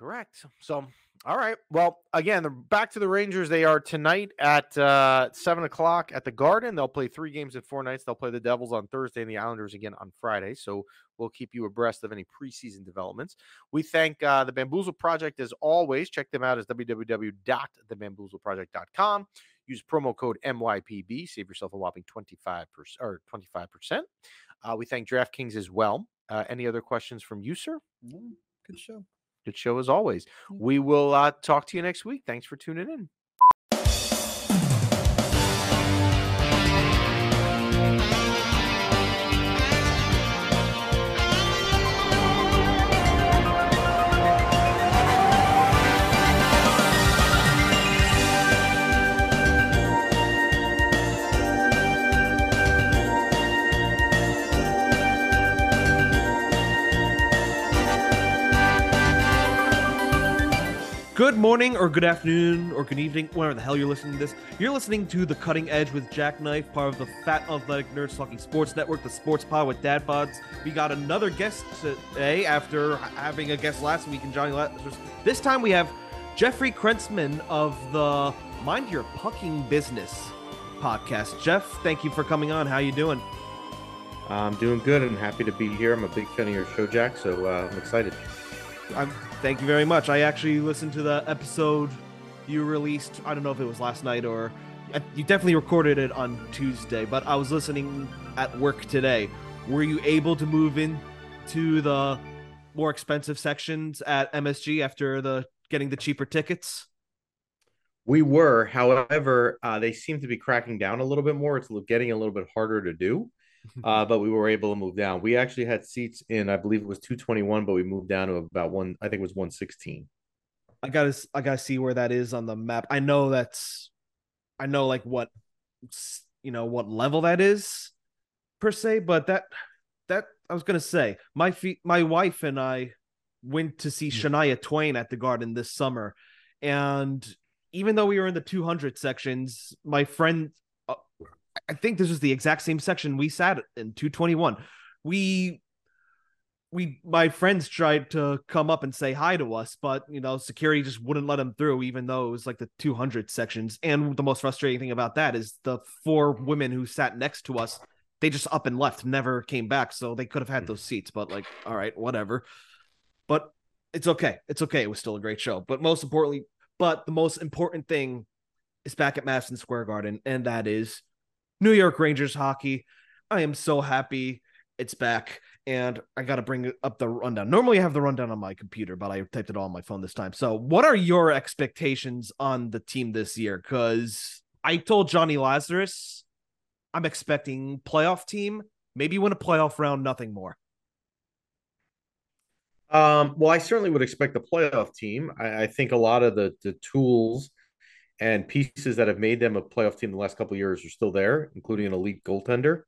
Correct. So, all right. Well, again, back to the Rangers. They are tonight at uh, seven o'clock at the Garden. They'll play three games in four nights. They'll play the Devils on Thursday and the Islanders again on Friday. So we'll keep you abreast of any preseason developments. We thank uh, the Bamboozle Project as always. Check them out as www.thebamboozleproject.com. Use promo code MYPB. Save yourself a whopping 25% or 25%. Uh, we thank DraftKings as well. Uh, any other questions from you, sir? Good show. Good show as always. We will uh, talk to you next week. Thanks for tuning in. Good morning, or good afternoon, or good evening, wherever the hell you're listening to this. You're listening to The Cutting Edge with Jackknife, part of the Fat Athletic Nerds Talking Sports Network, the Sports Pod with Dad Bods. We got another guest today after having a guest last week in Johnny Lazarus. This time we have Jeffrey Krentzman of the Mind Your Pucking Business podcast. Jeff, thank you for coming on. How you doing? I'm doing good and happy to be here. I'm a big fan of your show, Jack, so uh, I'm excited. I'm thank you very much. I actually listened to the episode you released. I don't know if it was last night or you definitely recorded it on Tuesday, but I was listening at work today. Were you able to move in to the more expensive sections at MSG after the getting the cheaper tickets? We were, however, uh, they seem to be cracking down a little bit more. It's getting a little bit harder to do. Uh, but we were able to move down. We actually had seats in, I believe it was 221, but we moved down to about one, I think it was 116. I gotta, I gotta see where that is on the map. I know that's, I know like what, you know, what level that is per se, but that, that I was gonna say, my feet, my wife and I went to see hmm. Shania Twain at the Garden this summer, and even though we were in the 200 sections, my friend I think this was the exact same section we sat in 221. We we my friends tried to come up and say hi to us, but you know, security just wouldn't let them through, even though it was like the 200 sections. And the most frustrating thing about that is the four women who sat next to us, they just up and left, never came back. So they could have had hmm. those seats, but like, all right, whatever. But it's okay. It's okay. It was still a great show. But most importantly, but the most important thing is back at Madison Square Garden, and that is New York Rangers hockey. I am so happy it's back. And I got to bring up the rundown. Normally, I have the rundown on my computer, but I typed it all on my phone this time. So, what are your expectations on the team this year? Because I told Johnny Lazarus I'm expecting playoff team, maybe win a playoff round, nothing more. Um, well, I certainly would expect the playoff team. I, I think a lot of the the tools and pieces that have made them a playoff team the last couple years are still there, including an elite goaltender.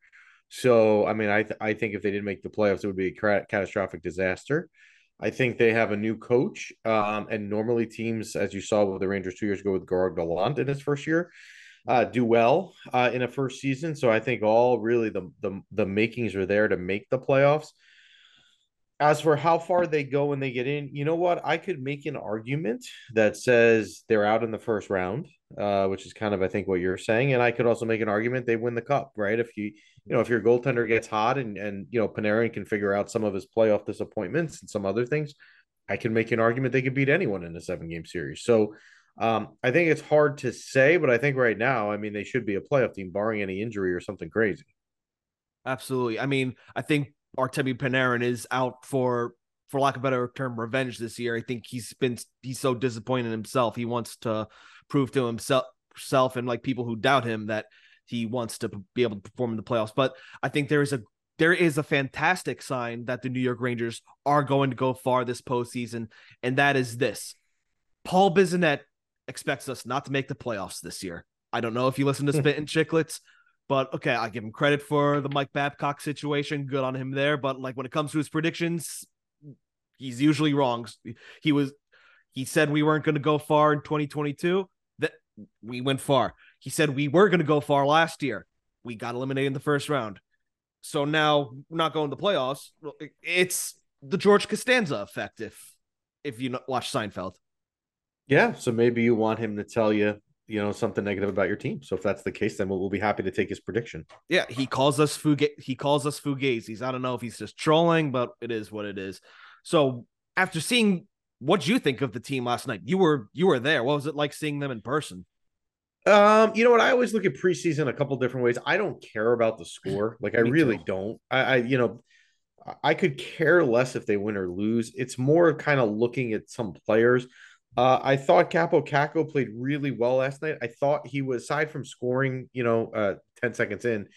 So, I mean, I th- I think if they didn't make the playoffs, it would be a ca- catastrophic disaster. I think they have a new coach, um, and normally teams, as you saw with the Rangers two years ago with Gerard Gallant in his first year, uh, do well uh, in a first season. So I think all really the the the makings are there to make the playoffs. As for how far they go when they get in, you know what? I could make an argument that says they're out in the first round, uh, which is kind of I think what you're saying, and I could also make an argument they win the cup, right? If you you know if your goaltender gets hot and and you know Panarin can figure out some of his playoff disappointments and some other things, I can make an argument they could beat anyone in a seven game series. So um, I think it's hard to say, but I think right now, I mean, they should be a playoff team, barring any injury or something crazy. Absolutely. I mean, I think Artemi Panarin is out for for lack of a better term revenge this year. I think he's been he's so disappointed in himself. He wants to prove to himself self and like people who doubt him that he wants to be able to perform in the playoffs. But I think there is a there is a fantastic sign that the New York Rangers are going to go far this postseason, and that is this: Paul Bissonnette expects us not to make the playoffs this year. I don't know if you listen to Spit and Chicklets, but okay, I give him credit for the Mike Babcock situation. Good on him there. But like when it comes to his predictions, he's usually wrong. He was he said we weren't going to go far in 2022. That we went far. He said we were going to go far last year. We got eliminated in the first round. So now we're not going to playoffs. It's the George Costanza effect. If if you watch Seinfeld. Yeah, so maybe you want him to tell you, you know, something negative about your team. So if that's the case, then we'll, we'll be happy to take his prediction. Yeah, he calls us fuga- he calls us fugazis. I don't know if he's just trolling, but it is what it is. So after seeing what you think of the team last night, you were you were there. What was it like seeing them in person? Um, you know what? I always look at preseason a couple different ways. I don't care about the score. Like I really too. don't. I, I, you know, I could care less if they win or lose. It's more kind of looking at some players. Uh, I thought Kaapo Kakko played really well last night. I thought he was, aside from scoring, you know, uh, 10 seconds in,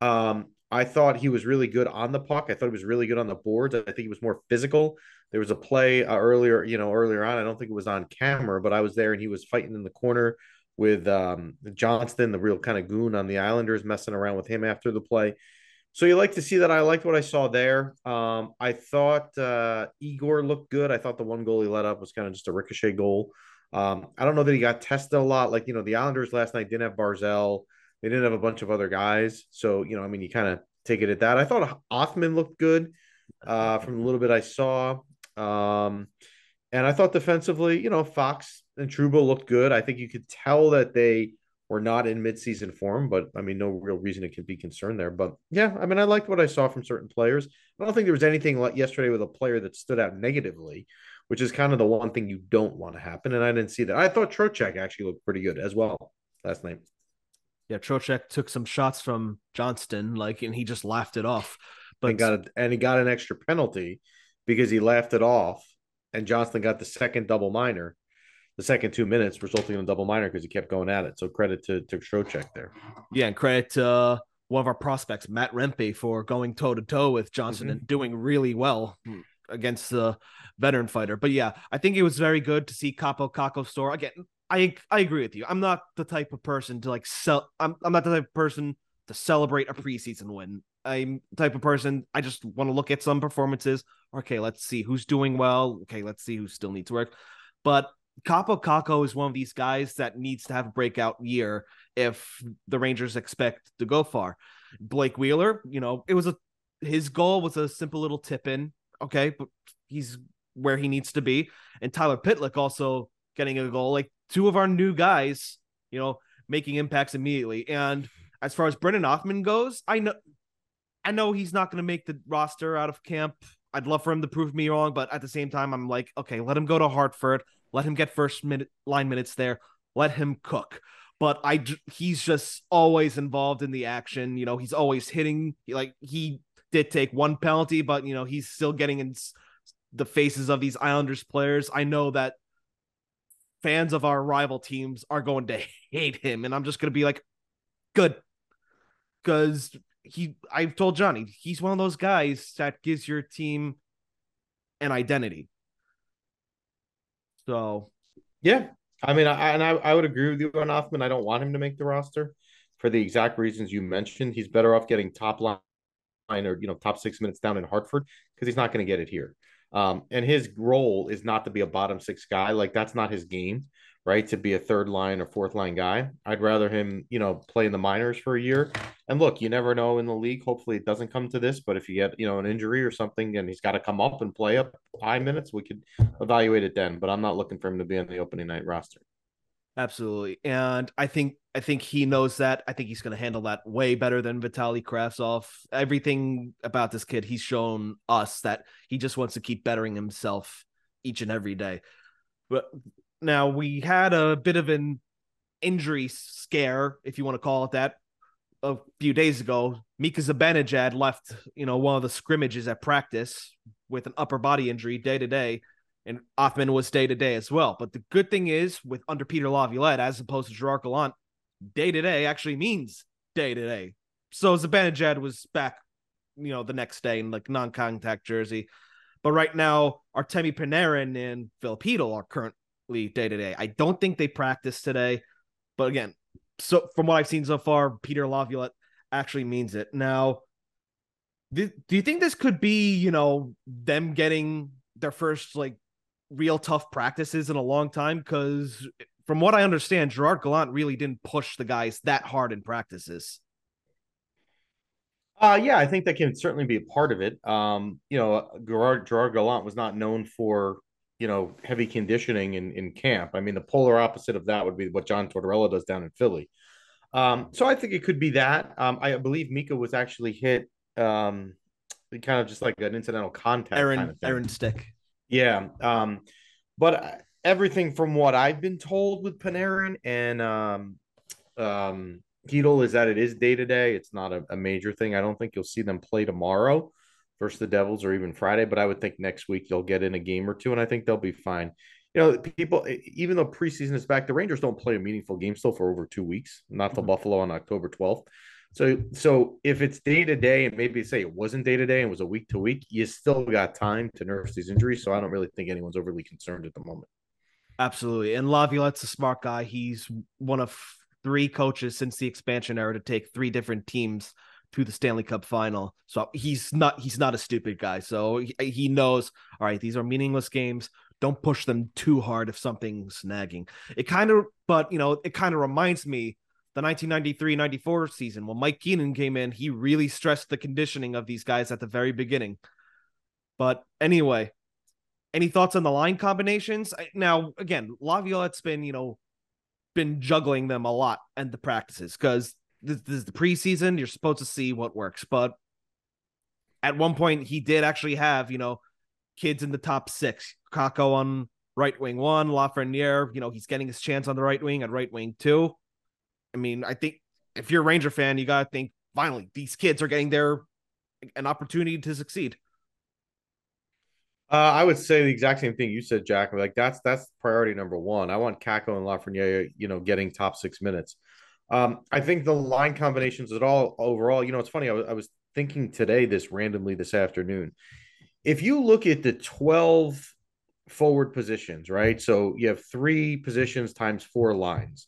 um, I thought he was really good on the puck. I thought he was really good on the boards. I think he was more physical. There was a play uh, earlier, you know, earlier on. I don't think it was on camera, but I was there and he was fighting in the corner with um, Johnston, the real kind of goon on the Islanders, messing around with him after the play. So you like to see that. I liked what I saw there. Um, I thought uh, Igor looked good. I thought the one goal he let up was kind of just a ricochet goal. Um, I don't know that he got tested a lot. Like, you know, the Islanders last night didn't have Barzal. They didn't have a bunch of other guys. So, you know, I mean, you kind of take it at that. I thought Othmann looked good uh, from the little bit I saw. Um, and I thought defensively, you know, Fox and Trouba looked good. I think you could tell that they were not in midseason form, but I mean, no real reason it could be concerned there. But yeah, I mean, I liked what I saw from certain players. I don't think there was anything like yesterday with a player that stood out negatively, which is kind of the one thing you don't want to happen. And I didn't see that. I thought Trocheck actually looked pretty good as well last night. Yeah, Trocheck took some shots from Johnston, like, and he just laughed it off. But and got a, and he got an extra penalty because he laughed it off, and Johnston got the second double minor the second two minutes, resulting in a double minor because he kept going at it. So credit to to Trocheck there. yeah, and credit to uh, one of our prospects, Matt Rempe, for going toe to toe with Johnson Mhm. and doing really well against the veteran fighter. But yeah, I think it was very good to see Kaapo Kakko store again. I I agree with you. I'm not the type of person to like sell. I'm I'm not the type of person to celebrate a preseason win. I'm type of person I just want to look at some performances. Okay, let's see who's doing well. Okay, let's see who still needs work. But Kaapo Kakko is one of these guys that needs to have a breakout year if the Rangers expect to go far. Blake Wheeler, you know, it was a his goal was a simple little tip in. Okay, but he's where he needs to be. And Tyler Pitlick also getting a goal. Like two of our new guys, you know, making impacts immediately. And as far as Brennan Othmann goes, I know I know he's not going to make the roster out of camp. I'd love for him to prove me wrong, but at the same time, I'm like, okay, let him go to Hartford, let him get first minute line minutes there, let him cook. But I, he's just always involved in the action. You know, he's always hitting. Like he did take one penalty, but you know he's still getting in the faces of these Islanders players. I know that fans of our rival teams are going to hate him, and I'm just going to be like, good, because he. I've told Johnny he's one of those guys that gives your team an identity. So Yeah, I mean, I and I, I would agree with you on Othmann. I don't want him to make the roster for the exact reasons you mentioned. He's better off getting top line or you know top six minutes down in Hartford because he's not going to get it here. Um, and his role is not to be a bottom six guy. Like that's not his game, right? To be a third line or fourth line guy. I'd rather him, you know, play in the minors for a year. And look, you never know in the league. Hopefully, it doesn't come to this. But if you get, you know, an injury or something, and he's got to come up and play up high minutes, we could evaluate it then. But I'm not looking for him to be on the opening night roster. Absolutely. And I think I think he knows that. I think he's going to handle that way better than Vitali Kravtsov. Everything about this kid, he's shown us that he just wants to keep bettering himself each and every day. But now we had a bit of an injury scare, if you want to call it that, a few days ago. Mika Zibanejad left, you know, one of the scrimmages at practice with an upper body injury day to day and Othmann was day to day as well. But the good thing is, with under Peter Laviolette, as opposed to Gerard Gallant, day to day actually means day to day. So Zibanejad was back, you know, the next day in like non-contact jersey. But right now, Artemi Panarin and Filipino are currently day to day. I don't think they practice today, but again, so from what I've seen so far, Peter Laviolette actually means it. Now, do, do you think this could be, you know, them getting their first like real tough practices in a long time because from what I understand, Gerard Gallant really didn't push the guys that hard in practices. Uh, yeah, I think that can certainly be a part of it. Um, you know, Gerard, Gerard Gallant was not known for, you know, heavy conditioning in, in camp. I mean, the polar opposite of that would be what John Tortorella does down in Philly. Um, so I think it could be that. Um, I believe Mika was actually hit um, kind of just like an incidental contact Aaron kind of. Aaron Stick. Yeah. Um, but everything from what I've been told with Panarin and um, um, Chytil is that it is day to day. It's not a, a, major thing. I don't think you'll see them play tomorrow versus the Devils or even Friday, but I would think next week they'll get in a game or two, and I think they'll be fine. You know, people, even though preseason is back, the Rangers don't play a meaningful game still for over two weeks, not the mm-hmm. Buffalo on October 12th. So, so if it's day to day, and maybe say it wasn't day to day and was a week to week, you still got time to nurse these injuries. So, I don't really think anyone's overly concerned at the moment. Absolutely, and Laviolette's a smart guy. He's one of three coaches since the expansion era to take three different teams to the Stanley Cup final. So he's not he's not a stupid guy. So he, he knows, all right, these are meaningless games. Don't push them too hard if something's nagging. It kind of but you know, it kind of reminds me the 1993-94 season when Mike Keenan came in, he really stressed the conditioning of these guys at the very beginning. But anyway, any thoughts on the line combinations? Now, again, Laviolette's been, you know, been juggling them a lot and the practices because this, this is the preseason. You're supposed to see what works. But at one point, he did actually have, you know, kids in the top six. Kakko on right wing one, Lafreniere, you know, he's getting his chance on the right wing at right wing two. I mean, I think if you're a Ranger fan, you got to think finally these kids are getting their an opportunity to succeed. Uh, I would say the exact same thing you said, Jack. Like that's that's priority number one. I want Kakko and Lafreniere, you know, getting top six minutes. Um, I think the line combinations at all overall, you know, it's funny. I was, I was thinking today this randomly this afternoon. If you look at the 12 forward positions, right? So you have three positions times four lines.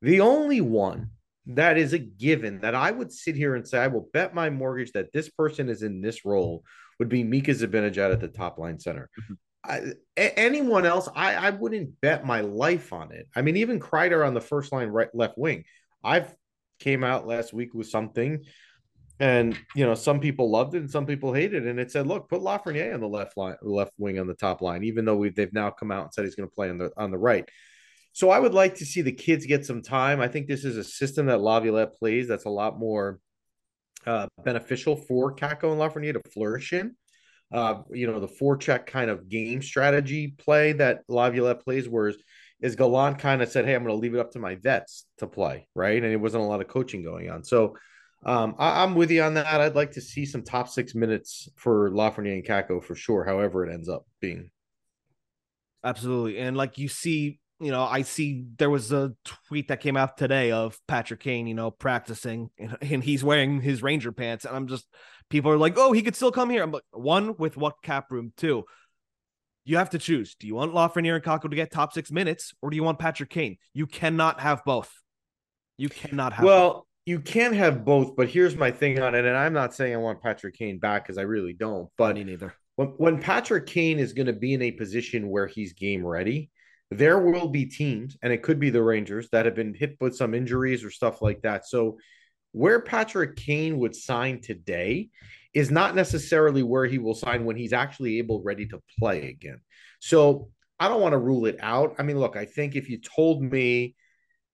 The only one that is a given that I would sit here and say, I will bet my mortgage that this person is in this role would be Mika Zibanejad at the top line center. Mm-hmm. I, a- anyone else, I, I wouldn't bet my life on it. I mean, even Kreider on the first line, right left wing. I've came out last week with something, and you know, some people loved it and some people hated it. And it said, look, put Lafreniere on the left line, left wing on the top line, even though we they've now come out and said he's going to play on the on the right. So I would like to see the kids get some time. I think this is a system that Laviolette plays that's a lot more uh, beneficial for Kakko and Lafreniere to flourish in. Uh, you know, the forecheck kind of game strategy play that Laviolette plays, whereas is Gallant kind of said, Hey, I'm going to leave it up to my vets to play, right? And it wasn't a lot of coaching going on. So um, I, am with you on that. I'd like to see some top six minutes for Lafreniere and Kakko for sure, however it ends up being. Absolutely. And like you see you know, I see there was a tweet that came out today of Patrick Kane, you know, practicing and he's wearing his Ranger pants. And I'm just, people are like, oh, he could still come here. I'm like, one, with what cap room? Two, you have to choose. Do you want Lafreniere and Kakko to get top six minutes or do you want Patrick Kane? You cannot have both. You cannot have Well, both. you can have both, but here's my thing on it. And I'm not saying I want Patrick Kane back because I really don't. But Me neither. When, when Patrick Kane is going to be in a position where he's game ready, there will be teams, and it could be the Rangers, that have been hit with some injuries or stuff like that. So, where Patrick Kane would sign today is not necessarily where he will sign when he's actually able, ready to play again. So, I don't want to rule it out. I mean, look, I think if you told me,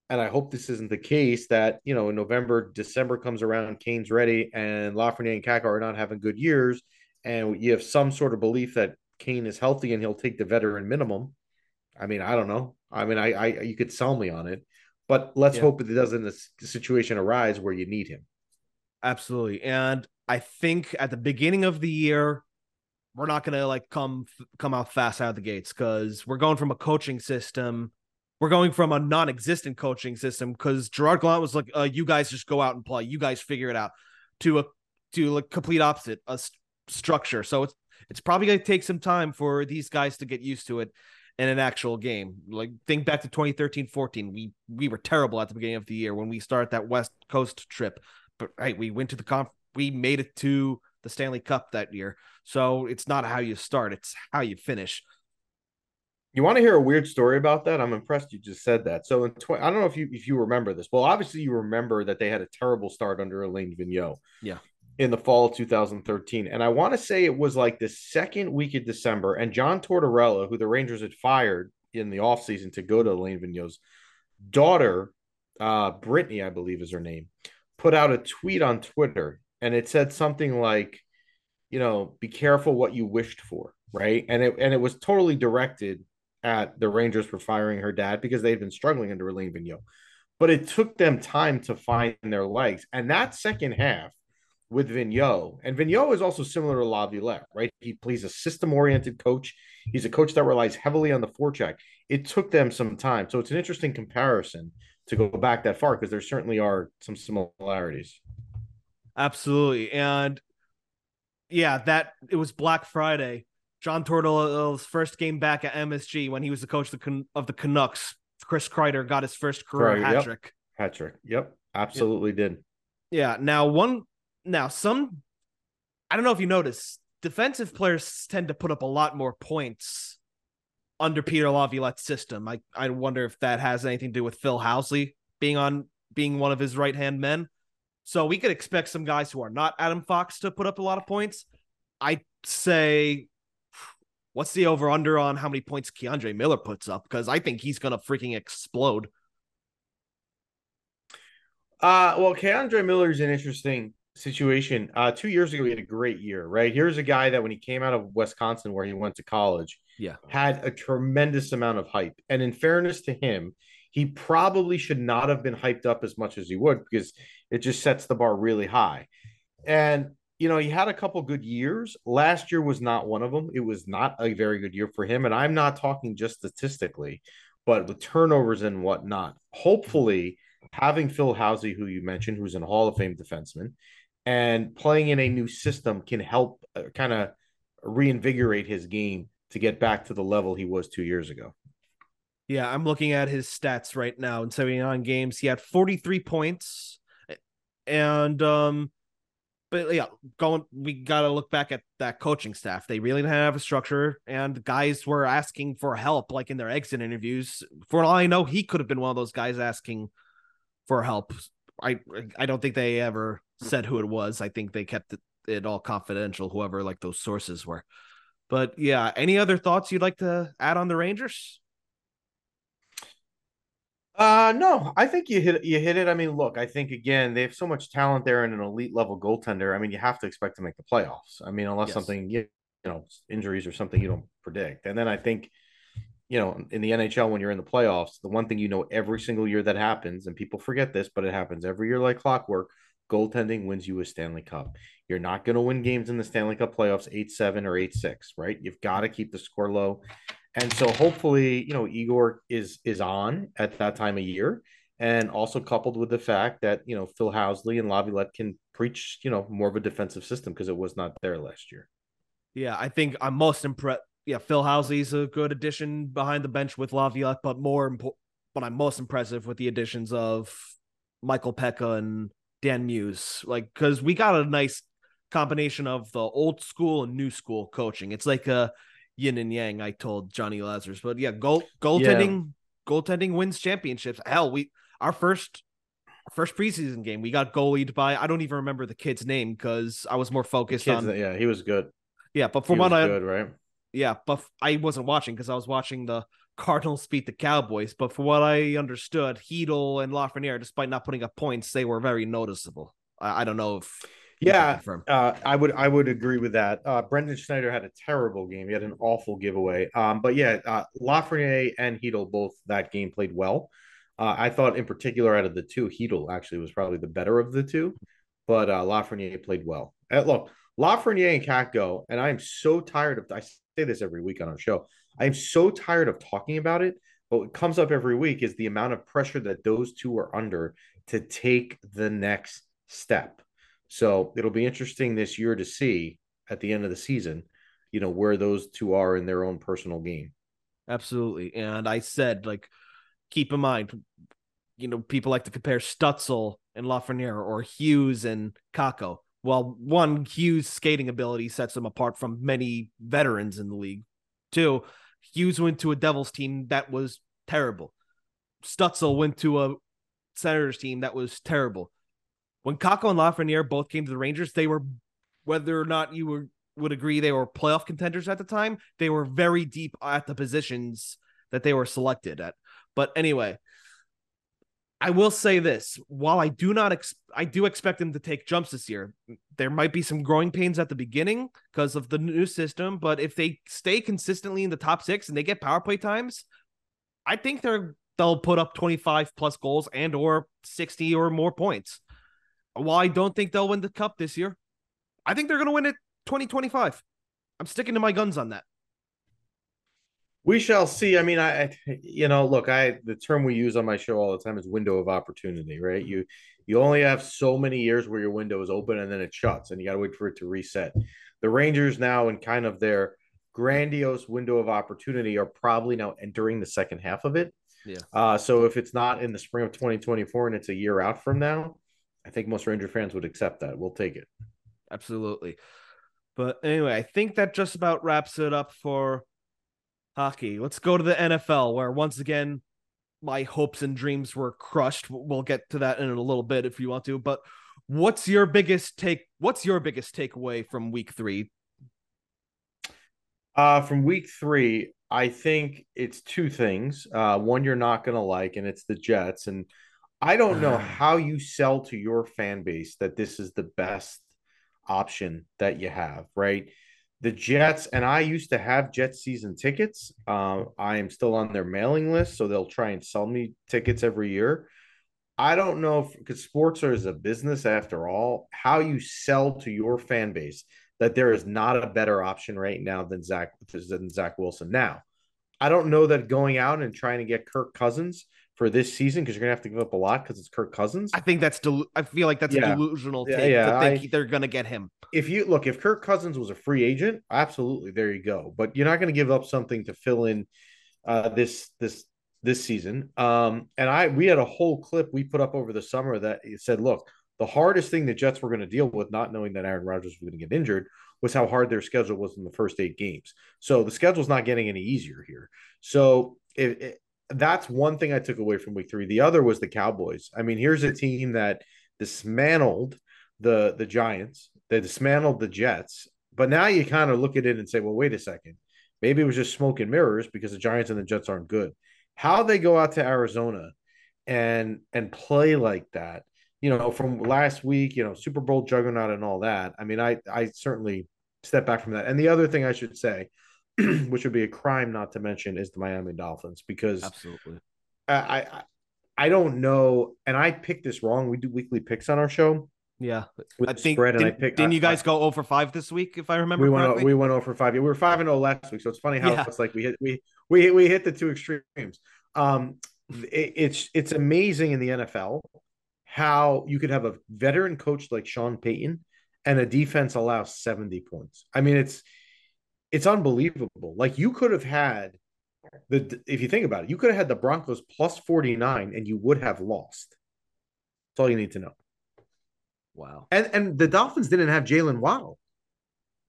and I hope this isn't the case, that you know, in November, December comes around, Kane's ready, and Lafreniere and Kakko are not having good years, and you have some sort of belief that Kane is healthy and he'll take the veteran minimum I mean, I don't know. I mean, I, I you could sell me on it, but let's yeah. hope it doesn't a situation arise where you need him. Absolutely, and I think at the beginning of the year, we're not gonna like come come out fast out of the gates because we're going from a coaching system. We're going from a non-existent coaching system because Gerard Gallant was like, uh, "You guys just go out and play. You guys figure it out." To a to a complete opposite, a st- structure. So it's it's probably going to take some time for these guys to get used to it in an actual game. Like think back to 2013 14. We we were terrible at the beginning of the year when we started that West Coast trip. But hey, we went to the conf we made it to the Stanley Cup that year. So it's not how you start, it's how you finish. You want to hear a weird story about that? I'm impressed you just said that. So in tw- I don't know if you if you remember this. Well, obviously you remember that they had a terrible start under Alain Vigneault. Yeah. in the fall of 2013. And I want to say it was like the second week of December. And John Tortorella, who the Rangers had fired in the offseason to go to Alain Vigneault's daughter, uh, Brittany, I believe is her name, put out a tweet on Twitter. And it said something like, you know, be careful what you wished for, right? And it and it was totally directed at the Rangers for firing her dad because they'd been struggling under Alain Vigneault. But it took them time to find their legs. And that second half with Vigneault, and Vigneault is also similar to Laviolette, right? He plays a system-oriented coach. He's a coach that relies heavily on the forecheck. It took them some time. So it's an interesting comparison to go back that far because there certainly are some similarities. Absolutely. And yeah, that it was Black Friday. John Tortorella's first game back at MSG when he was the coach of the, of the Canucks. Chris Kreider got his first career Kreider, hat yep. trick. Hat trick. Yep. Absolutely did. Yeah. Now one. Now some. I don't know if you noticed. Defensive players tend to put up a lot more points under Peter Laviolette's system. I I wonder if that has anything to do with Phil Housley being on being one of his right hand men. So we could expect some guys who are not Adam Fox to put up a lot of points. I say, what's the over under on how many points K'Andre Miller puts up? Because I think he's gonna freaking explode. Uh, well, K'Andre Miller is an interesting situation. Uh, two years ago, he had a great year, right? Here's a guy that when he came out of Wisconsin, where he went to college, Yeah. had a tremendous amount of hype. And in fairness to him, he probably should not have been hyped up as much as he would because it just sets the bar really high. And you know, he had a couple good years. Last year was not one of them. It was not a very good year for him. And I'm not talking just statistically, but with turnovers and whatnot. Hopefully, having Phil Housley, who you mentioned, who's an Hall of Fame defenseman, and playing in a new system can help uh, kind of reinvigorate his game to get back to the level he was two years ago. Yeah, I'm looking at his stats right now in 79 games. He had 43 points. And um but yeah, going we gotta look back at that coaching staff. They really didn't have a structure, and guys were asking for help, like in their exit interviews. For all I know, he could have been one of those guys asking for help. I I don't think they ever said who it was. I think they kept it, it all confidential, whoever like those sources were. But yeah, any other thoughts you'd like to add on the Rangers? Uh no, I think you hit you hit it. I mean, look, I think again they have so much talent there and an elite level goaltender. I mean, you have to expect to make the playoffs. I mean, unless Yes. something you know injuries or something you don't predict. And then I think you know in the NHL when you're in the playoffs, the one thing you know every single year that happens, and people forget this, but it happens every year like clockwork. Goaltending wins you a Stanley Cup. You're not going to win games in the Stanley Cup playoffs 8 7 or 8 6, right? You've got to keep the score low. And so hopefully, you know, Igor is is on at that time of year. And also coupled with the fact that, you know, Phil Housley and Laviolette can preach, you know, more of a defensive system because it was not there last year. Yeah, I think I'm most impressed. Yeah, Phil Housley's a good addition behind the bench with Laviolette, but more important, but I'm most impressive with the additions of Michael Peca and Dan Muse. Like, because we got a nice combination of the old school and new school coaching. It's like a yin and yang. I told Johnny Lazarus, but yeah, goal goaltending, goaltending wins championships. Hell, we our first first preseason game we got goalied by I don't even remember the kid's name because I was more focused on yeah, he was good. yeah. But He from what I good, right? yeah, but I wasn't watching because I was watching the Cardinals beat the Cowboys. But for what I understood, Chytil and Lafreniere, despite not putting up points, they were very noticeable. I, I don't know if Yeah. Uh, I would I would agree with that. Uh, Braden Schneider had a terrible game. He had an awful giveaway. Um, but yeah, uh, Lafreniere and Chytil both that game played well. Uh, I thought in particular out of the two, Chytil actually was probably the better of the two, but uh, Lafreniere played well. Uh, look, Lafreniere and Kakko, and I am so tired of. I say this every week on our show. I am so tired of talking about it. But what comes up every week is the amount of pressure that those two are under to take the next step. So it'll be interesting this year to see at the end of the season, you know, where those two are in their own personal game. Absolutely. And I said, like, keep in mind, you know, people like to compare Stutzle and Lafreniere or Hughes and Kakko. Well, one, Hughes' skating ability sets him apart from many veterans in the league. Two, Hughes went to a Devils team that was terrible. Stutzle went to a Senators team that was terrible. When Kakko and Lafreniere both came to the Rangers, they were whether or not you were would agree they were playoff contenders at the time, they were very deep at the positions that they were selected at. But anyway, I will say this: while I do not, ex- I do expect them to take jumps this year. There might be some growing pains at the beginning because of the new system, but if they stay consistently in the top six and they get power play times, I think they're they'll put up twenty five plus goals and or sixty or more points. While I don't think they'll win the cup this year, I think they're going to win it 2025. I'm sticking to my guns on that. We shall see. I mean, I, you know, look, I the term we use on my show all the time is window of opportunity, right? You you only have so many years where your window is open and then it shuts, and you got to wait for it to reset. The Rangers now, in kind of their grandiose window of opportunity, are probably now entering the second half of it. Yeah. Uh, so if it's not in the spring of 2024 and it's a year out from now, I think most Ranger fans would accept that. We'll take it. Absolutely. But anyway, I think that just about wraps it up for hockey. Let's go to the NFL, where once again, my hopes and dreams were crushed. We'll get to that in a little bit if you want to. But what's your biggest take? What's your biggest takeaway from Week Three? Uh, from Week Three, I think it's two things. Uh, one you're not going to like, and it's the Jets. And I don't know how you sell to your fan base that this is the best option that you have, right? The Jets, and I used to have Jet season tickets. Uh, I am still on their mailing list, so they'll try and sell me tickets every year. I don't know if because sports are as a business after all, how you sell to your fan base that there is not a better option right now than Zach than Zach Wilson. Now, I don't know that going out and trying to get Kirk Cousins for this season because you're gonna have to give up a lot because it's Kirk Cousins. I think that's del- I feel like that's Yeah. a delusional take yeah, to think I- they're gonna get him. if you look, if Kirk Cousins was a free agent, absolutely, there you go. But you're not going to give up something to fill in uh, this this this season. Um, and I we had a whole clip we put up over the summer that said, look, the hardest thing the Jets were going to deal with, not knowing that Aaron Rodgers was going to get injured, was how hard their schedule was in the first eight games. So the schedule's not getting any easier here. So it, it, that's one thing I took away from week three. The other was the Cowboys. I mean, here's a team that dismantled the the Giants, they dismantled the Jets, but now you kind of look at it and say, well, wait a second, maybe it was just smoke and mirrors because the Giants and the Jets aren't good. How they go out to Arizona and and play like that, you know, from last week, you know, Super Bowl juggernaut and all that. I mean, I I certainly step back from that. And the other thing I should say, which would be a crime not to mention, is the Miami Dolphins because Absolutely. I, I I don't know, and I picked this wrong. We do weekly picks on our show. Yeah. I think spread, and I didn't, picked. didn't you guys I- go over five this week, if I remember we went correctly? we went over five. Yeah, we were five and zero last week, so it's funny how Yeah. it's like we hit we we we hit the two extremes. Um, it, it's it's amazing in the NFL how you could have a veteran coach like Sean Payton and a defense allow seventy points. I mean, it's it's unbelievable. Like you could have had the if you think about it, you could have had the Broncos plus forty nine, and you would have lost. That's all you need to know. wow. And and the Dolphins didn't have Jaylen Waddle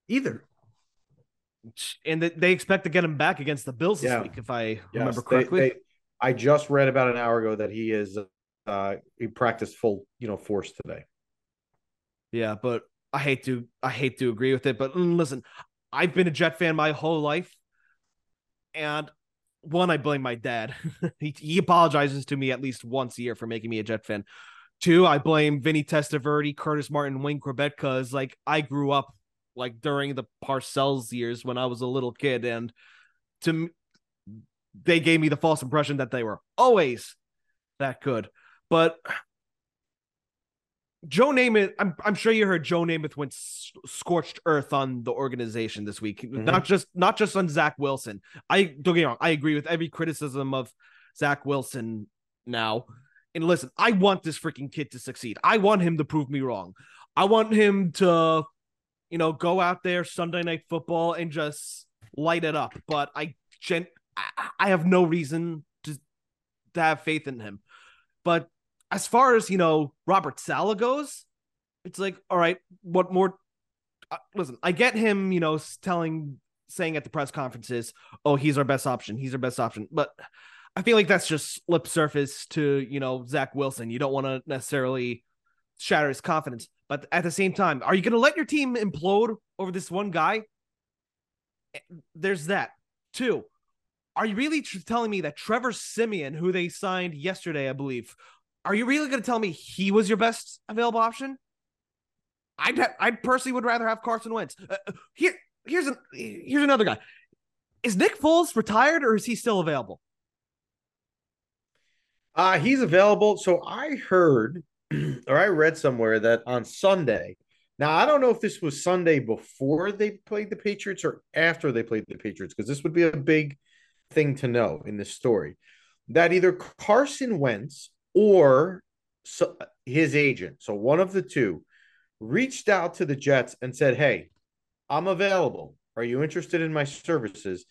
either. And they, they expect to get him back against the Bills this Yeah. week, if I Yes, remember correctly. they- I just read about an hour ago that he is uh he practiced full you know force today. Yeah, but I hate to I hate to agree with it, but mm, listen, I've been a Jet fan my whole life, and one, I blame my dad. he he apologizes to me at least once a year for making me a Jet fan. Two, I blame Vinny Testaverde, Curtis Martin, Wayne Chrebet, because like I grew up like during the Parcells years when I was a little kid, and to they gave me the false impression that they were always that good. But Joe Namath, I'm I'm sure you heard Joe Namath went s- scorched earth on the organization this week. Mm-hmm. Not just not just on Zach Wilson. I don't get me wrong. I agree with every criticism of Zach Wilson now. And listen, I want this freaking kid to succeed. I want him to prove me wrong. I want him to, you know, go out there Sunday night football and just light it up. But I gen I- I have no reason to to have faith in him. But as far as you know, Robert Saleh goes, it's like, all right, what more? Uh, listen, I get him, you know, telling, saying at the press conferences, "Oh, he's our best option. He's our best option." But I feel like that's just lip surface to you know Zach Wilson. You don't want to necessarily shatter his confidence. But at the same time, are you going to let your team implode over this one guy? Eh, there's that. Two, are you really tr- telling me that Trevor Siemian, who they signed yesterday, I believe, are you really going to tell me he was your best available option? I'd ha- I personally would rather have Carson Wentz. Uh, uh, here, here's an here's another guy. Is Nick Foles retired or is he still available? Uh, he's available. So I heard or I read somewhere that on Sunday, now I don't know if this was Sunday before they played the Patriots or after they played the Patriots, because this would be a big thing to know in this story that either Carson Wentz or so his agent, so one of the two, reached out to the Jets and said, Hey, I'm available. Are you interested in my services?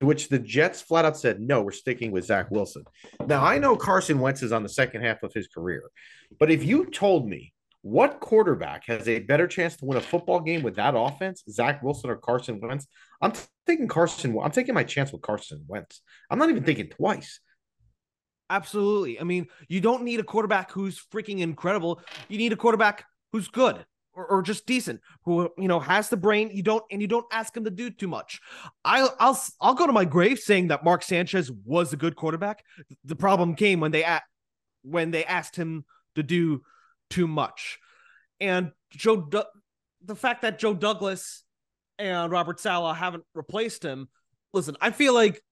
To which the Jets flat out said, No, we're sticking with Zach Wilson. Now, I know Carson Wentz is on the second half of his career, but if you told me what quarterback has a better chance to win a football game with that offense, Zach Wilson or Carson Wentz? I'm taking Carson. I'm taking my chance with Carson Wentz. I'm not even thinking twice. Absolutely. I mean, you don't need a quarterback who's freaking incredible. You need a quarterback who's good or, or just decent, who you know has the brain. You don't and you don't ask him to do too much. I'll I'll I'll go to my grave saying that Mark Sanchez was a good quarterback. The problem came when they at when they asked him to do too much, and Joe the fact that Joe Douglas and Robert Saleh haven't replaced him. Listen, I feel like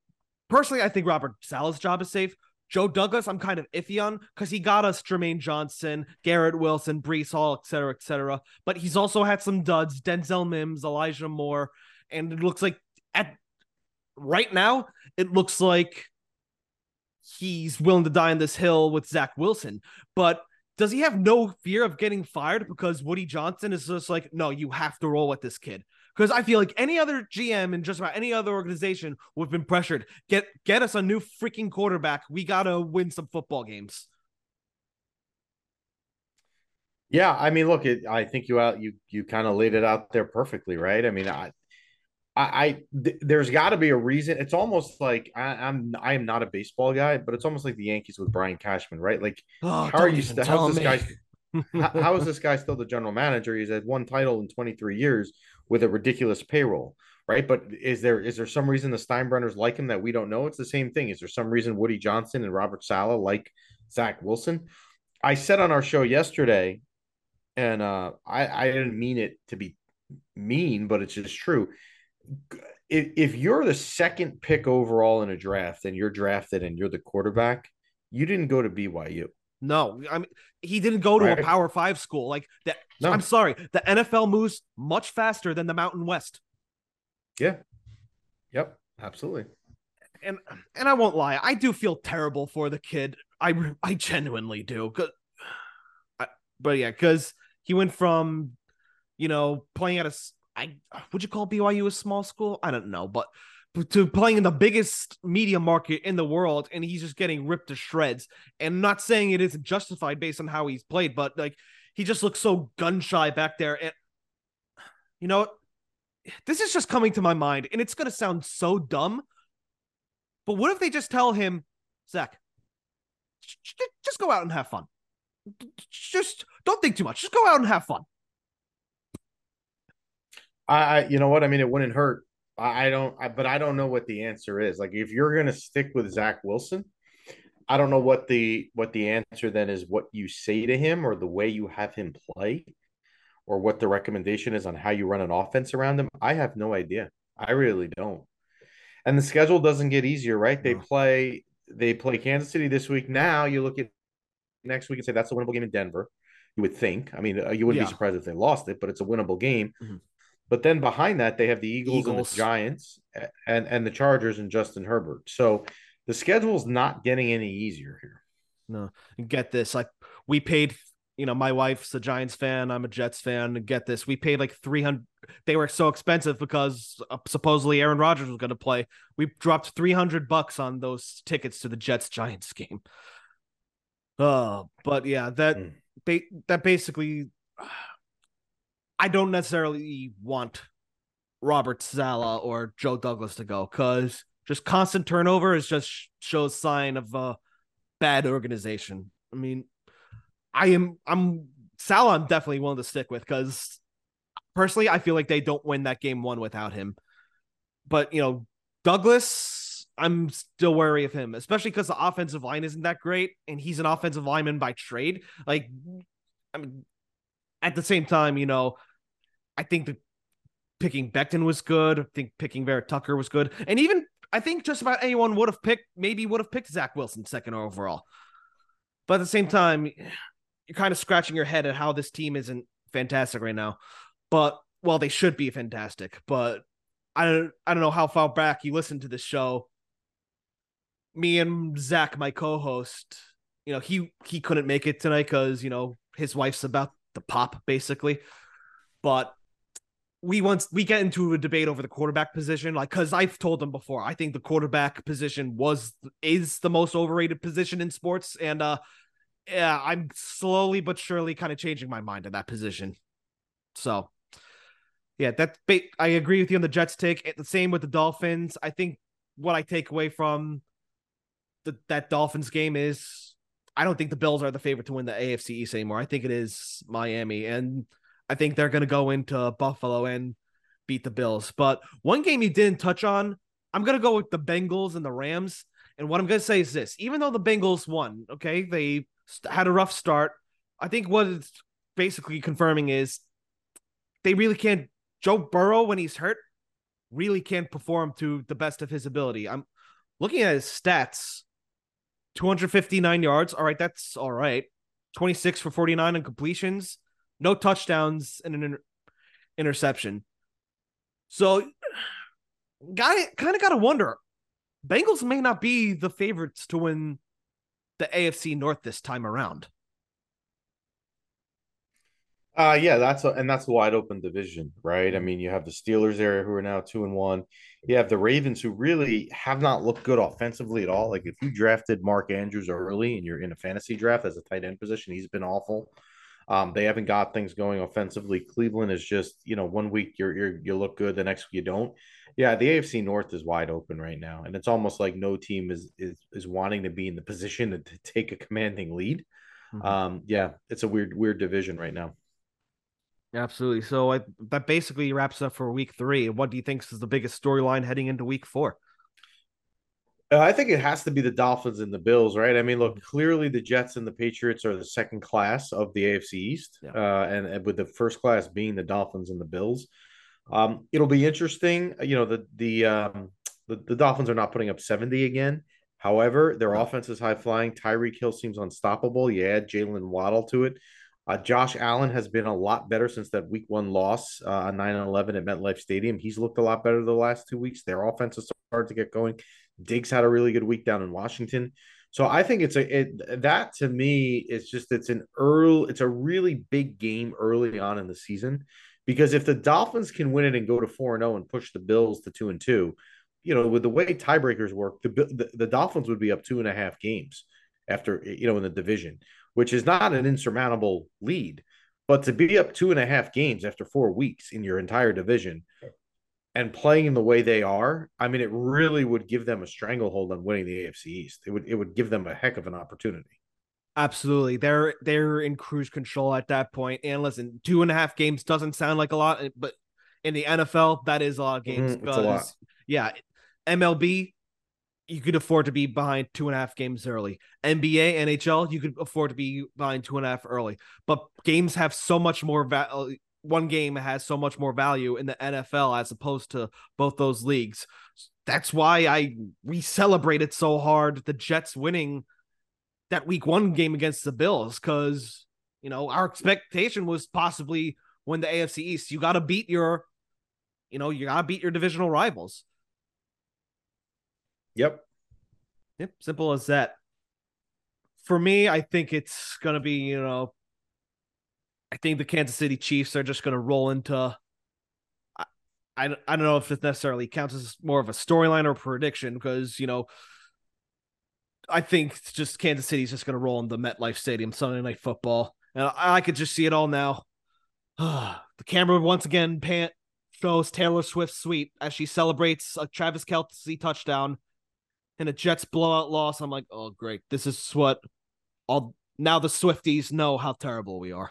personally, I think Robert Saleh's job is safe. Joe Douglas, I'm kind of iffy on because he got us Jermaine Johnson, Garrett Wilson, Breece Hall, et cetera, et cetera. But he's also had some duds, Denzel Mims, Elijah Moore, and it looks like at right now, it looks like he's willing to die on this hill with Zach Wilson. But does he have no fear of getting fired because Woody Johnson is just like, no, you have to roll with this kid? Because I feel like any other GM and just about any other organization would have been pressured. Get get us a new freaking quarterback. We gotta win some football games. Yeah, I mean, look, it, I think you out you you kind of laid it out there perfectly, right? I mean, I I, I th- there's got to be a reason. It's almost like I, I'm I am not a baseball guy, but it's almost like the Yankees with Brian Cashman, right? Like, oh, how are you? St- how's this guy? how, how is this guy still the general manager? He's had one title in 23 years with a ridiculous payroll, right? But is there is there some reason the Steinbrenners like him that we don't know? It's the same thing. Is there some reason Woody Johnson and Robert Saleh like Zach Wilson? I said on our show yesterday, and uh, I I didn't mean it to be mean, but it's just true. If, if you're the second pick overall in a draft and you're drafted and you're the quarterback, you didn't go to BYU. No, I mean he didn't go to right. a Power Five school. Like that. No. I'm sorry. The NFL moves much faster than the Mountain West. Yeah. Yep. Absolutely. And and I won't lie, I do feel terrible for the kid. I I genuinely do. I, but yeah, because he went from, you know, playing at a I would you call BYU a small school? I don't know, but to playing in the biggest media market in the world and he's just getting ripped to shreds. And not saying it isn't justified based on how he's played but like he just looks so gun shy back there. And you know this is just coming to my mind and it's going to sound so dumb but what if they just tell him zach just go out and have fun. Just don't think too much. Just go out and have fun. I, you know what? I mean, it wouldn't hurt I, don't, I, but I don't know what the answer is. Like, if you're going to stick with Zach Wilson, I don't know what the what the answer then is. What you say to him, or the way you have him play, or what the recommendation is on how you run an offense around him. I have no idea. I really don't. And the schedule doesn't get easier, right? They play they play Kansas City this week. Now you look at next week and say that's a winnable game in Denver. You would think. I mean, uh, you wouldn't yeah. be surprised if they lost it, but it's a winnable game. Mm-hmm. But then behind that, they have the Eagles, Eagles, and the Giants and, and the Chargers and Justin Herbert. So the schedule's not getting any easier here. No, get this. Like we paid, you know, my wife's a Giants fan. I'm a Jets fan. Get this. We paid like 300. They were so expensive because uh, supposedly Aaron Rodgers was going to play. We dropped 300 bucks on those tickets to the Jets Giants game. Oh, but yeah, that, mm. ba- that basically I don't necessarily want Robert Saleh or Joe Douglas to go because just constant turnover is just shows sign of a bad organization. I mean, I am I'm Saleh, I'm definitely willing to stick with because personally, I feel like they don't win that game one without him. But you know, Douglas, I'm still wary of him, especially because the offensive line isn't that great, and he's an offensive lineman by trade. Like, I mean, at the same time, you know, I think picking Becton was good. I think picking Vera Tucker was good, and even I think just about anyone would have picked, maybe would have picked Zach Wilson second overall. But at the same time, you're kind of scratching your head at how this team isn't fantastic right now. But well, they should be fantastic. But I don't I don't know how far back you listen to this show. Me and Zach, my co-host, you know, he he couldn't make it tonight because you know his wife's about to pop, basically. But we once we get into a debate over the quarterback position, like because I've told them before, I think the quarterback position was is the most overrated position in sports, and uh, yeah, I'm slowly but surely kind of changing my mind on that position. So, yeah, that I agree with you on the Jets take. The same with the Dolphins. I think what I take away from the that Dolphins game is I don't think the Bills are the favorite to win the AFC East anymore. I think it is Miami, and I think they're going to go into Buffalo and beat the Bills. But one game you didn't touch on, I'm going to go with the Bengals and the Rams. And what I'm going to say is this even though the Bengals won, okay, they had a rough start. I think what it's basically confirming is they really can't. Joe Burrow, when he's hurt, really can't perform to the best of his ability. I'm looking at his stats 259 yards. All right, that's all right. 26 for 49 on completions, no touchdowns, and an inter- interception. So, guy kind of got to wonder Bengals may not be the favorites to win the AFC North this time around. Uh yeah, that's a, and that's a wide open division, right? I mean, you have the Steelers there who are now two and one. You have the Ravens who really have not looked good offensively at all. Like if you drafted Mark Andrews early and you're in a fantasy draft as a tight end position, he's been awful. Um, they haven't got things going offensively. Cleveland is just, you know, one week you're, you're you look good, the next week you don't. Yeah, the AFC North is wide open right now, and it's almost like no team is is is wanting to be in the position to, to take a commanding lead. Mm-hmm. Um, yeah, it's a weird weird division right now. Absolutely. So I, that basically wraps up for week three. What do you think is the biggest storyline heading into week four? Uh, I think it has to be the Dolphins and the Bills, right? I mean, look, clearly the Jets and the Patriots are the second class of the AFC East, yeah. uh, and, and, with the first class being the Dolphins and the Bills. Um, it'll be interesting. You know, the the, um, the the Dolphins are not putting up seventy again. However, their offense is high flying. Tyreek Hill seems unstoppable. You add Jaylen Waddle to it. Uh, Josh Allen has been a lot better since that week one loss uh, on 9 11 at MetLife Stadium. He's looked a lot better the last two weeks. Their offense has started to get going. Diggs had a really good week down in Washington. So I think it's a it, that to me is just it's an early it's a really big game early on in the season because if the Dolphins can win it and go to 4 and 0 and push the Bills to 2 and 2, you know, with the way tiebreakers work, the, the, the Dolphins would be up two and a half games after you know in the division, which is not an insurmountable lead. But to be up two and a half games after four weeks in your entire division and playing the way they are, I mean, it really would give them a stranglehold on winning the AFC East. It would it would give them a heck of an opportunity. Absolutely, they're they're in cruise control at that point. And listen, two and a half games doesn't sound like a lot, but in the NFL, that is a lot of games. Mm, because, lot. Yeah, MLB, you could afford to be behind two and a half games early. NBA, NHL, you could afford to be behind two and a half early. But games have so much more value uh, one game has so much more value in the NFL as opposed to both those leagues. That's why I we celebrated so hard the Jets winning that week one game against the Bills because you know our expectation was possibly win the AFC East. You got to beat your, you know, you got to beat your divisional rivals. Yep. Yep. Simple as that. For me, I think it's gonna be you know I think the Kansas City Chiefs are just going to roll into. I, I, I don't know if it necessarily counts as more of a storyline or prediction because, you know, I think just Kansas City's just going to roll into MetLife Stadium Sunday Night Football. And I, I could just see it all now. the camera once again pan, shows Taylor Swift's sweep as she celebrates a Travis Kelce touchdown and a Jets blowout loss. I'm like, oh, great. This is what all now the Swifties know how terrible we are.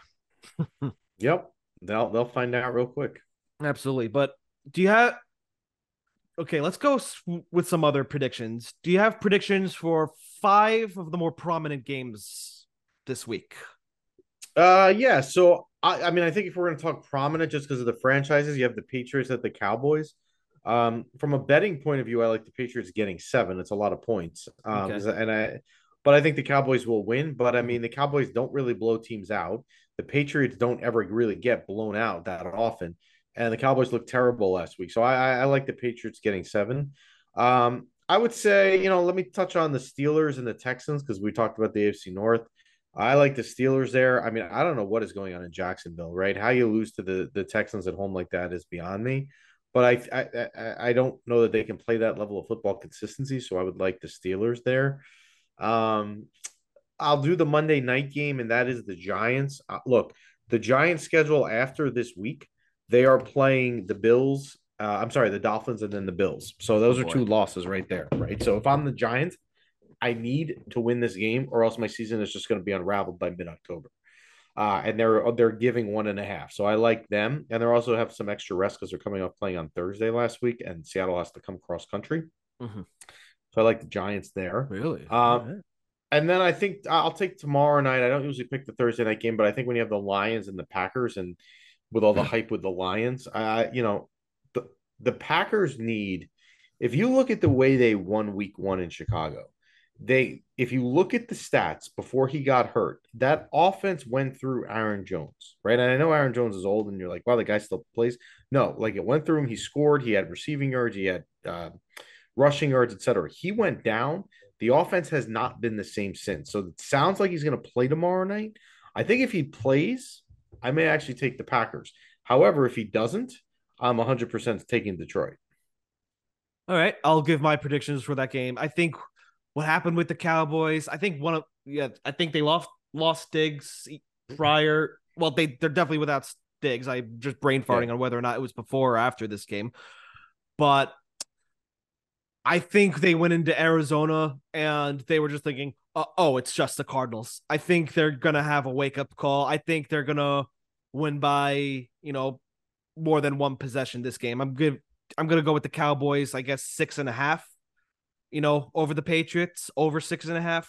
Yep, they'll they'll find out real quick. Absolutely. But do you have Okay, let's go with some other predictions. Do you have predictions for 5 of the more prominent games this week? Uh yeah, so I, I mean I think if we're going to talk prominent just because of the franchises, you have the Patriots at the Cowboys. Um, from a betting point of view, I like the Patriots getting seven. It's a lot of points. Um, okay. and I, but I think the Cowboys will win. But I mean, the Cowboys don't really blow teams out. The Patriots don't ever really get blown out that often, and the Cowboys looked terrible last week. So I, I like the Patriots getting seven. Um, I would say, you know, let me touch on the Steelers and the Texans because we talked about the AFC North. I like the Steelers there. I mean, I don't know what is going on in Jacksonville, right? How you lose to the the Texans at home like that is beyond me but I, I I don't know that they can play that level of football consistency. So I would like the Steelers there. Um, I'll do the Monday night game, and that is the Giants. Uh, look, the Giants schedule after this week, they are playing the Bills. Uh, I'm sorry, the Dolphins, and then the Bills. So those oh, are two losses right there, right? So if I'm the Giants, I need to win this game, or else my season is just going to be unraveled by mid October uh, and they're they're giving one and a half. So I like them, and they also have some extra rest because they're coming off playing on Thursday last week, and Seattle has to come cross country. Mm-hmm. So I like the Giants there. Really? Um, And then I think I'll take tomorrow night. I don't usually pick the Thursday night game, but I think when you have the Lions and the Packers, and with all the hype with the Lions, I you know the the Packers need. If you look at the way they won Week One in Chicago, they if you look at the stats before he got hurt, that offense went through Aaron Jones, right? And I know Aaron Jones is old, and you're like, wow, the guy still plays. No, like it went through him. He scored. He had receiving yards. He had uh, rushing yards, etc. He went down. The offense has not been the same since. So it sounds like he's going to play tomorrow night. I think if he plays, I may actually take the Packers. However, if he doesn't, I'm 100% taking Detroit. All right, I'll give my predictions for that game. I think what happened with the Cowboys. I think one of yeah, I think they lost lost Diggs prior. Well, they they're definitely without Diggs. I just brain farting yeah. on whether or not it was before or after this game, but I think they went into Arizona and they were just thinking, uh, "Oh, it's just the Cardinals." I think they're gonna have a wake up call. I think they're gonna win by you know more than one possession this game. I'm good. I'm gonna go with the Cowboys. I guess six and a half you know, over the Patriots, over six and a half.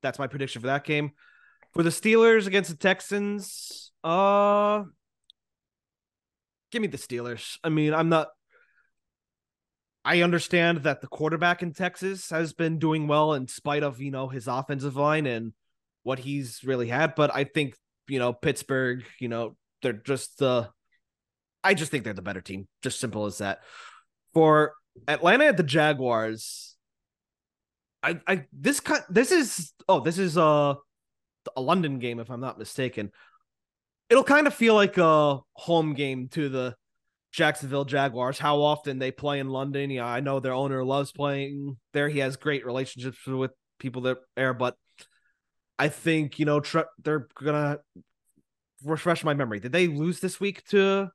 That's my prediction for that game. For the Steelers against the Texans, uh give me the Steelers. I mean, I'm not I understand that the quarterback in Texas has been doing well in spite of, you know, his offensive line and what he's really had, but I think, you know, Pittsburgh, you know, they're just the uh, I just think they're the better team. Just simple as that. For Atlanta at the Jaguars, I, I this kind this is oh this is a a London game if I'm not mistaken. It'll kind of feel like a home game to the Jacksonville Jaguars. How often they play in London? Yeah, I know their owner loves playing there. He has great relationships with people there, but I think you know tr- they're gonna refresh my memory. Did they lose this week to?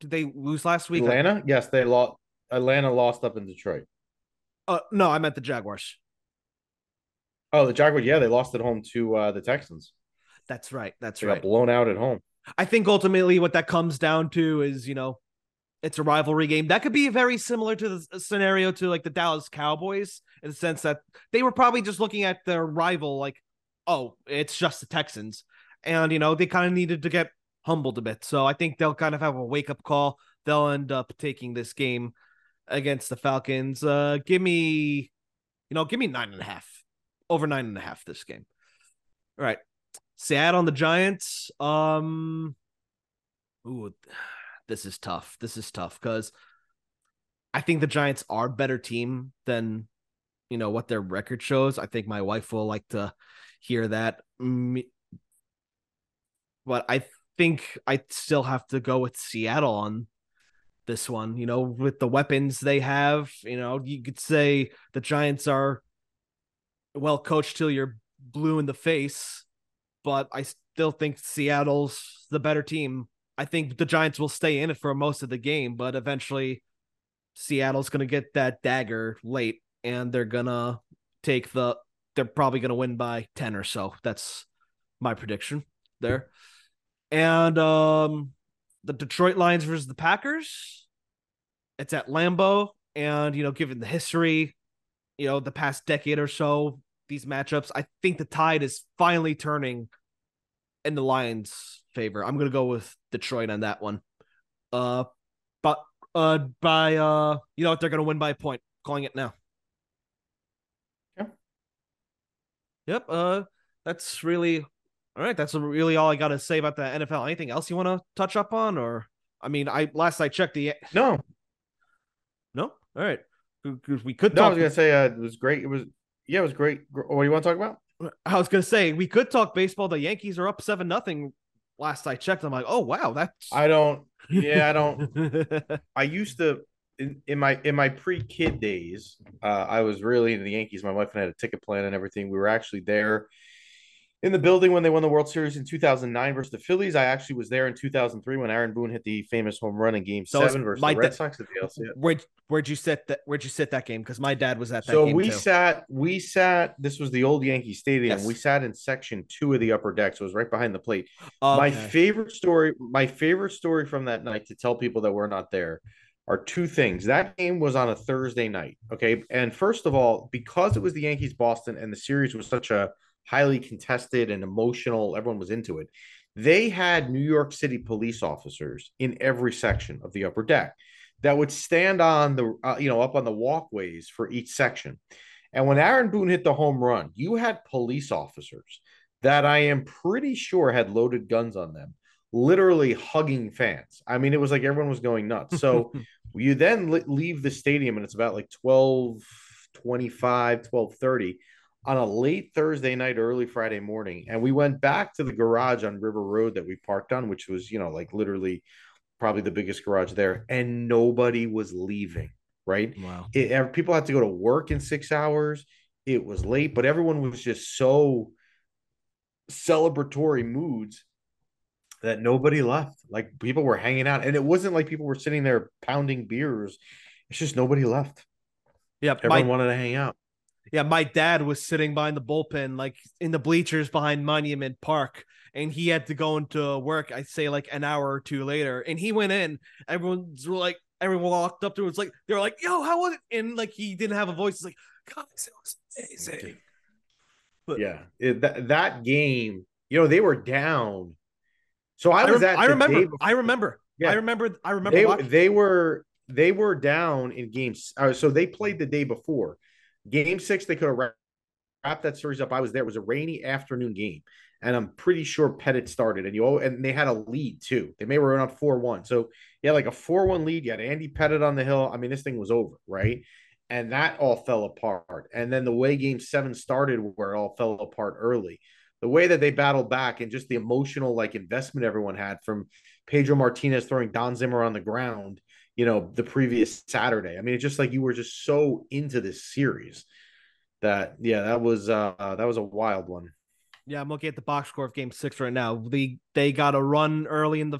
Did they lose last week? Atlanta? Yes, they lost. Atlanta lost up in Detroit. Uh, no, I meant the Jaguars. Oh, the Jaguars. Yeah, they lost at home to uh, the Texans. That's right. That's they right. Got blown out at home. I think ultimately what that comes down to is, you know, it's a rivalry game. That could be very similar to the scenario to like the Dallas Cowboys in the sense that they were probably just looking at their rival like, oh, it's just the Texans. And, you know, they kind of needed to get humbled a bit. So I think they'll kind of have a wake up call. They'll end up taking this game against the Falcons. Uh, give me, you know, give me nine and a half, over nine and a half this game. All right, sad on the Giants. Um, ooh, this is tough. This is tough because I think the Giants are better team than you know what their record shows. I think my wife will like to hear that. But I think I still have to go with Seattle on this one. You know, with the weapons they have, you know, you could say the Giants are well coached till you're blue in the face, but I still think Seattle's the better team. I think the Giants will stay in it for most of the game, but eventually Seattle's going to get that dagger late and they're going to take the they're probably going to win by 10 or so. That's my prediction. there. And um the Detroit Lions versus the Packers. It's at Lambeau. And, you know, given the history, you know, the past decade or so, these matchups, I think the tide is finally turning in the Lions' favor. I'm gonna go with Detroit on that one. Uh but uh by uh you know what they're gonna win by a point. Calling it now. Yeah. Yep. Uh that's really all right. That's really all I got to say about the NFL. Anything else you want to touch up on, or I mean, I last I checked the no, no. All right, because we could. No, talk I was gonna say uh, it was great. It was yeah, it was great. What do you want to talk about? I was gonna say we could talk baseball. The Yankees are up seven nothing. Last I checked, I'm like, oh wow, that's. I don't. Yeah, I don't. I used to in, in my in my pre kid days. Uh, I was really into the Yankees. My wife and I had a ticket plan and everything. We were actually there in the building when they won the World Series in 2009 versus the Phillies. I actually was there in 2003 when Aaron Boone hit the famous home run in Game so Seven versus the Red da- Sox the Where'd Where'd you sit that? Where'd you sit that game? Because my dad was at that. So we too. sat. We sat. This was the old Yankee Stadium. Yes. We sat in section two of the upper deck, so it was right behind the plate. Okay. My favorite story. My favorite story from that night to tell people that we're not there are two things. That game was on a Thursday night. Okay, and first of all, because it was the Yankees Boston and the series was such a highly contested and emotional. Everyone was into it. They had New York City police officers in every section of the upper deck that would stand on the, uh, you know, up on the walkways for each section. And when Aaron Boone hit the home run, you had police officers that I am pretty sure had loaded guns on them, literally hugging fans. I mean, it was like everyone was going nuts. So you then leave the stadium and it's about like 12 25, 12 30 on a late Thursday night, early Friday morning, and we went back to the garage on River Road that we parked on, which was, you know, like literally probably the biggest garage there, and nobody was leaving. Right? Wow. It, people had to go to work in six hours. It was late, but everyone was just so celebratory moods that nobody left. Like people were hanging out, and it wasn't like people were sitting there pounding beers. It's just nobody left. Yep, everyone my, wanted to hang out yeah, my dad was sitting behind the bullpen, like in the bleachers behind Monument Park, and he had to go into work. I'd say like an hour or two later, and he went in. Everyone's like, everyone walked up to him. It's like they were like, "Yo, how was it?" And like he didn't have a voice. It's like, "Guys, it was amazing." But, yeah, it, that that game, you know, they were down. So I was I, at. I remember. I remember. Yeah. I remember. I remember. They, they were they were down in games. Uh, so they played the day before. Game six, they could have wrapped that series up. I was there. It was a rainy afternoon game, and I'm pretty sure Pettitte started. And you all, and they had a lead too. They may run up four one. So yeah, like a four one lead. You had Andy Pettitte on the hill. I mean, this thing was over, right? And that all fell apart. And then the way Game Seven started, where it all fell apart early. The way that they battled back and just the emotional like investment everyone had from Pedro Martinez throwing Don Zimmer on the ground you know, the previous Saturday. I mean, it's just like you were just so into this series that yeah, that was uh that was a wild one. Yeah, I'm looking at the box score of game six right now. They they got a run early in the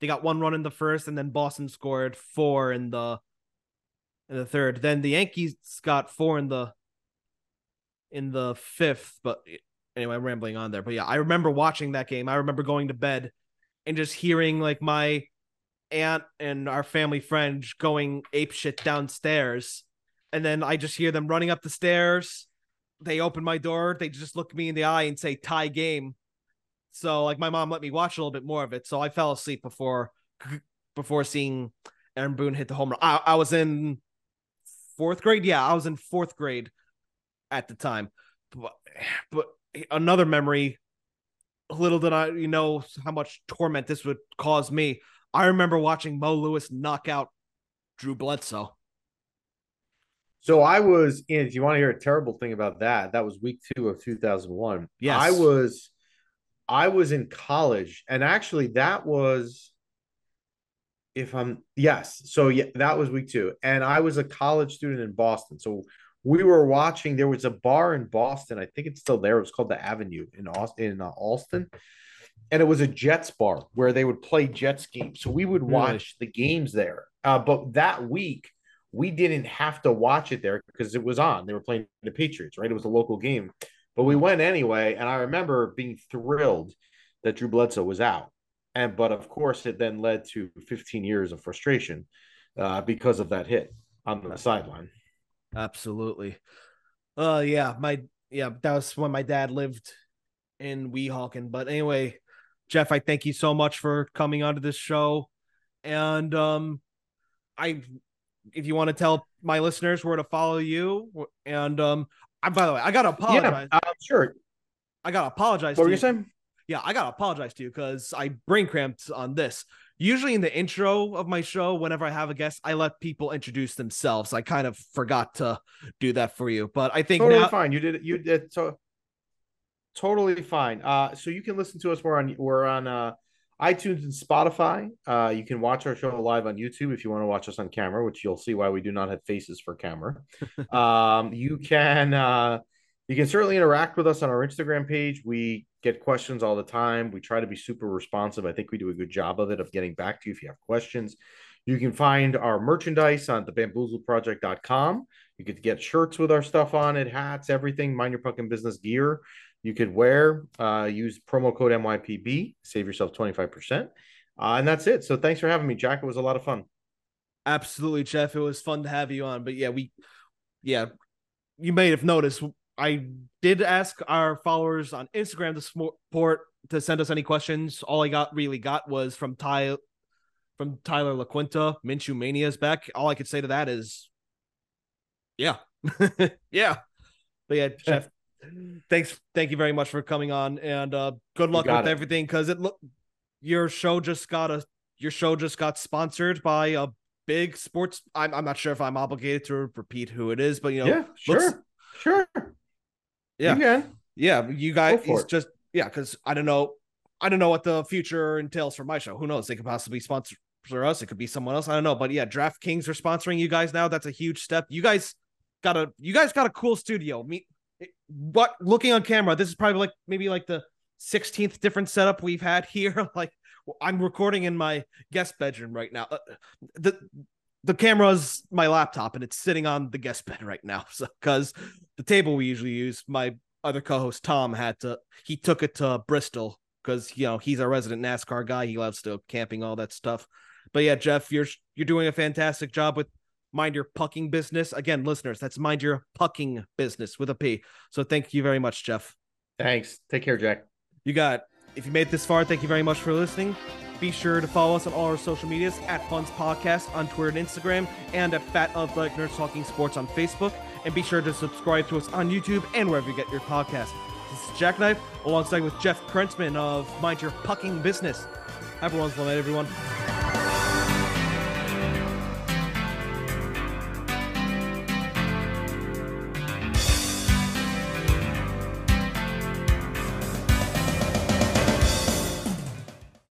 they got one run in the first, and then Boston scored four in the in the third. Then the Yankees got four in the in the fifth. But anyway, I'm rambling on there. But yeah, I remember watching that game. I remember going to bed and just hearing like my aunt and our family friend going ape shit downstairs. And then I just hear them running up the stairs. They open my door. They just look me in the eye and say tie game. So like my mom let me watch a little bit more of it. So I fell asleep before before seeing Aaron Boone hit the home run. I, I was in fourth grade. Yeah, I was in fourth grade at the time. But, but another memory, little did I you know how much torment this would cause me. I remember watching Mo Lewis knock out Drew Bledsoe. So I was in. If you want to hear a terrible thing about that, that was week two of 2001. Yes, I was, I was in college, and actually, that was, if I'm yes, so yeah, that was week two, and I was a college student in Boston. So we were watching. There was a bar in Boston. I think it's still there. It was called the Avenue in Austin. In uh, Allston and it was a Jets bar where they would play Jets games. So we would watch really? the games there. Uh, but that week, we didn't have to watch it there because it was on. They were playing the Patriots, right? It was a local game. But we went anyway. And I remember being thrilled that Drew Bledsoe was out. And but of course, it then led to 15 years of frustration uh, because of that hit on the sideline. Absolutely. Uh yeah, my yeah, that was when my dad lived in Weehawken. But anyway, Jeff, I thank you so much for coming onto this show. And um I if you want to tell my listeners where to follow you and um I by the way, I gotta apologize. Yeah, uh, sure. I gotta apologize. What were you saying? Yeah, I gotta apologize to you because I brain cramped on this. Usually in the intro of my show, whenever I have a guest, I let people introduce themselves. I kind of forgot to do that for you, but I think totally now fine. You did it. You did so. Totally fine. Uh, so you can listen to us. We're on. We're on uh, iTunes and Spotify. Uh, you can watch our show live on YouTube if you want to watch us on camera, which you'll see why we do not have faces for camera. um, you can. Uh, you can certainly interact with us on our Instagram page. We get questions all the time. We try to be super responsive. I think we do a good job of it of getting back to you if you have questions. You can find our merchandise on the bamboozleproject.com. You could get shirts with our stuff on it, hats, everything, mind your pucking business gear. You could wear, uh, use promo code MYPB, save yourself 25%. Uh, and that's it. So thanks for having me, Jack. It was a lot of fun. Absolutely, Jeff. It was fun to have you on. But yeah, we, yeah, you may have noticed I did ask our followers on Instagram to support to send us any questions. All I got really got was from Ty from Tyler LaQuinta. Minshew Mania is back. All I could say to that is, yeah, yeah. But yeah, Jeff, thanks, thank you very much for coming on, and uh, good luck with it. everything. Because it look, your show just got a your show just got sponsored by a big sports. I'm I'm not sure if I'm obligated to repeat who it is, but you know, yeah, sure, sure. Yeah. You yeah. You guys just yeah, because I don't know. I don't know what the future entails for my show. Who knows? They could possibly sponsor us. It could be someone else. I don't know. But yeah, DraftKings are sponsoring you guys now. That's a huge step. You guys got a you guys got a cool studio. Me what looking on camera, this is probably like maybe like the 16th different setup we've had here. like I'm recording in my guest bedroom right now. Uh, the the camera's my laptop and it's sitting on the guest bed right now. So because the table we usually use, my other co-host Tom had to he took it to Bristol because you know he's a resident NASCAR guy. He loves to camping, all that stuff. But yeah, Jeff, you're you're doing a fantastic job with mind your pucking business. Again, listeners, that's mind your pucking business with a P. So thank you very much, Jeff. Thanks. Take care, Jack. You got. If you made this far, thank you very much for listening. Be sure to follow us on all our social medias at FUNTS Podcast on Twitter and Instagram, and at Fat of Athletic Nerds Talking Sports on Facebook. And be sure to subscribe to us on YouTube and wherever you get your podcast. This is Jackknife alongside with Jeff Krentzman of Mind Your Pucking Business. Wonderful night, everyone.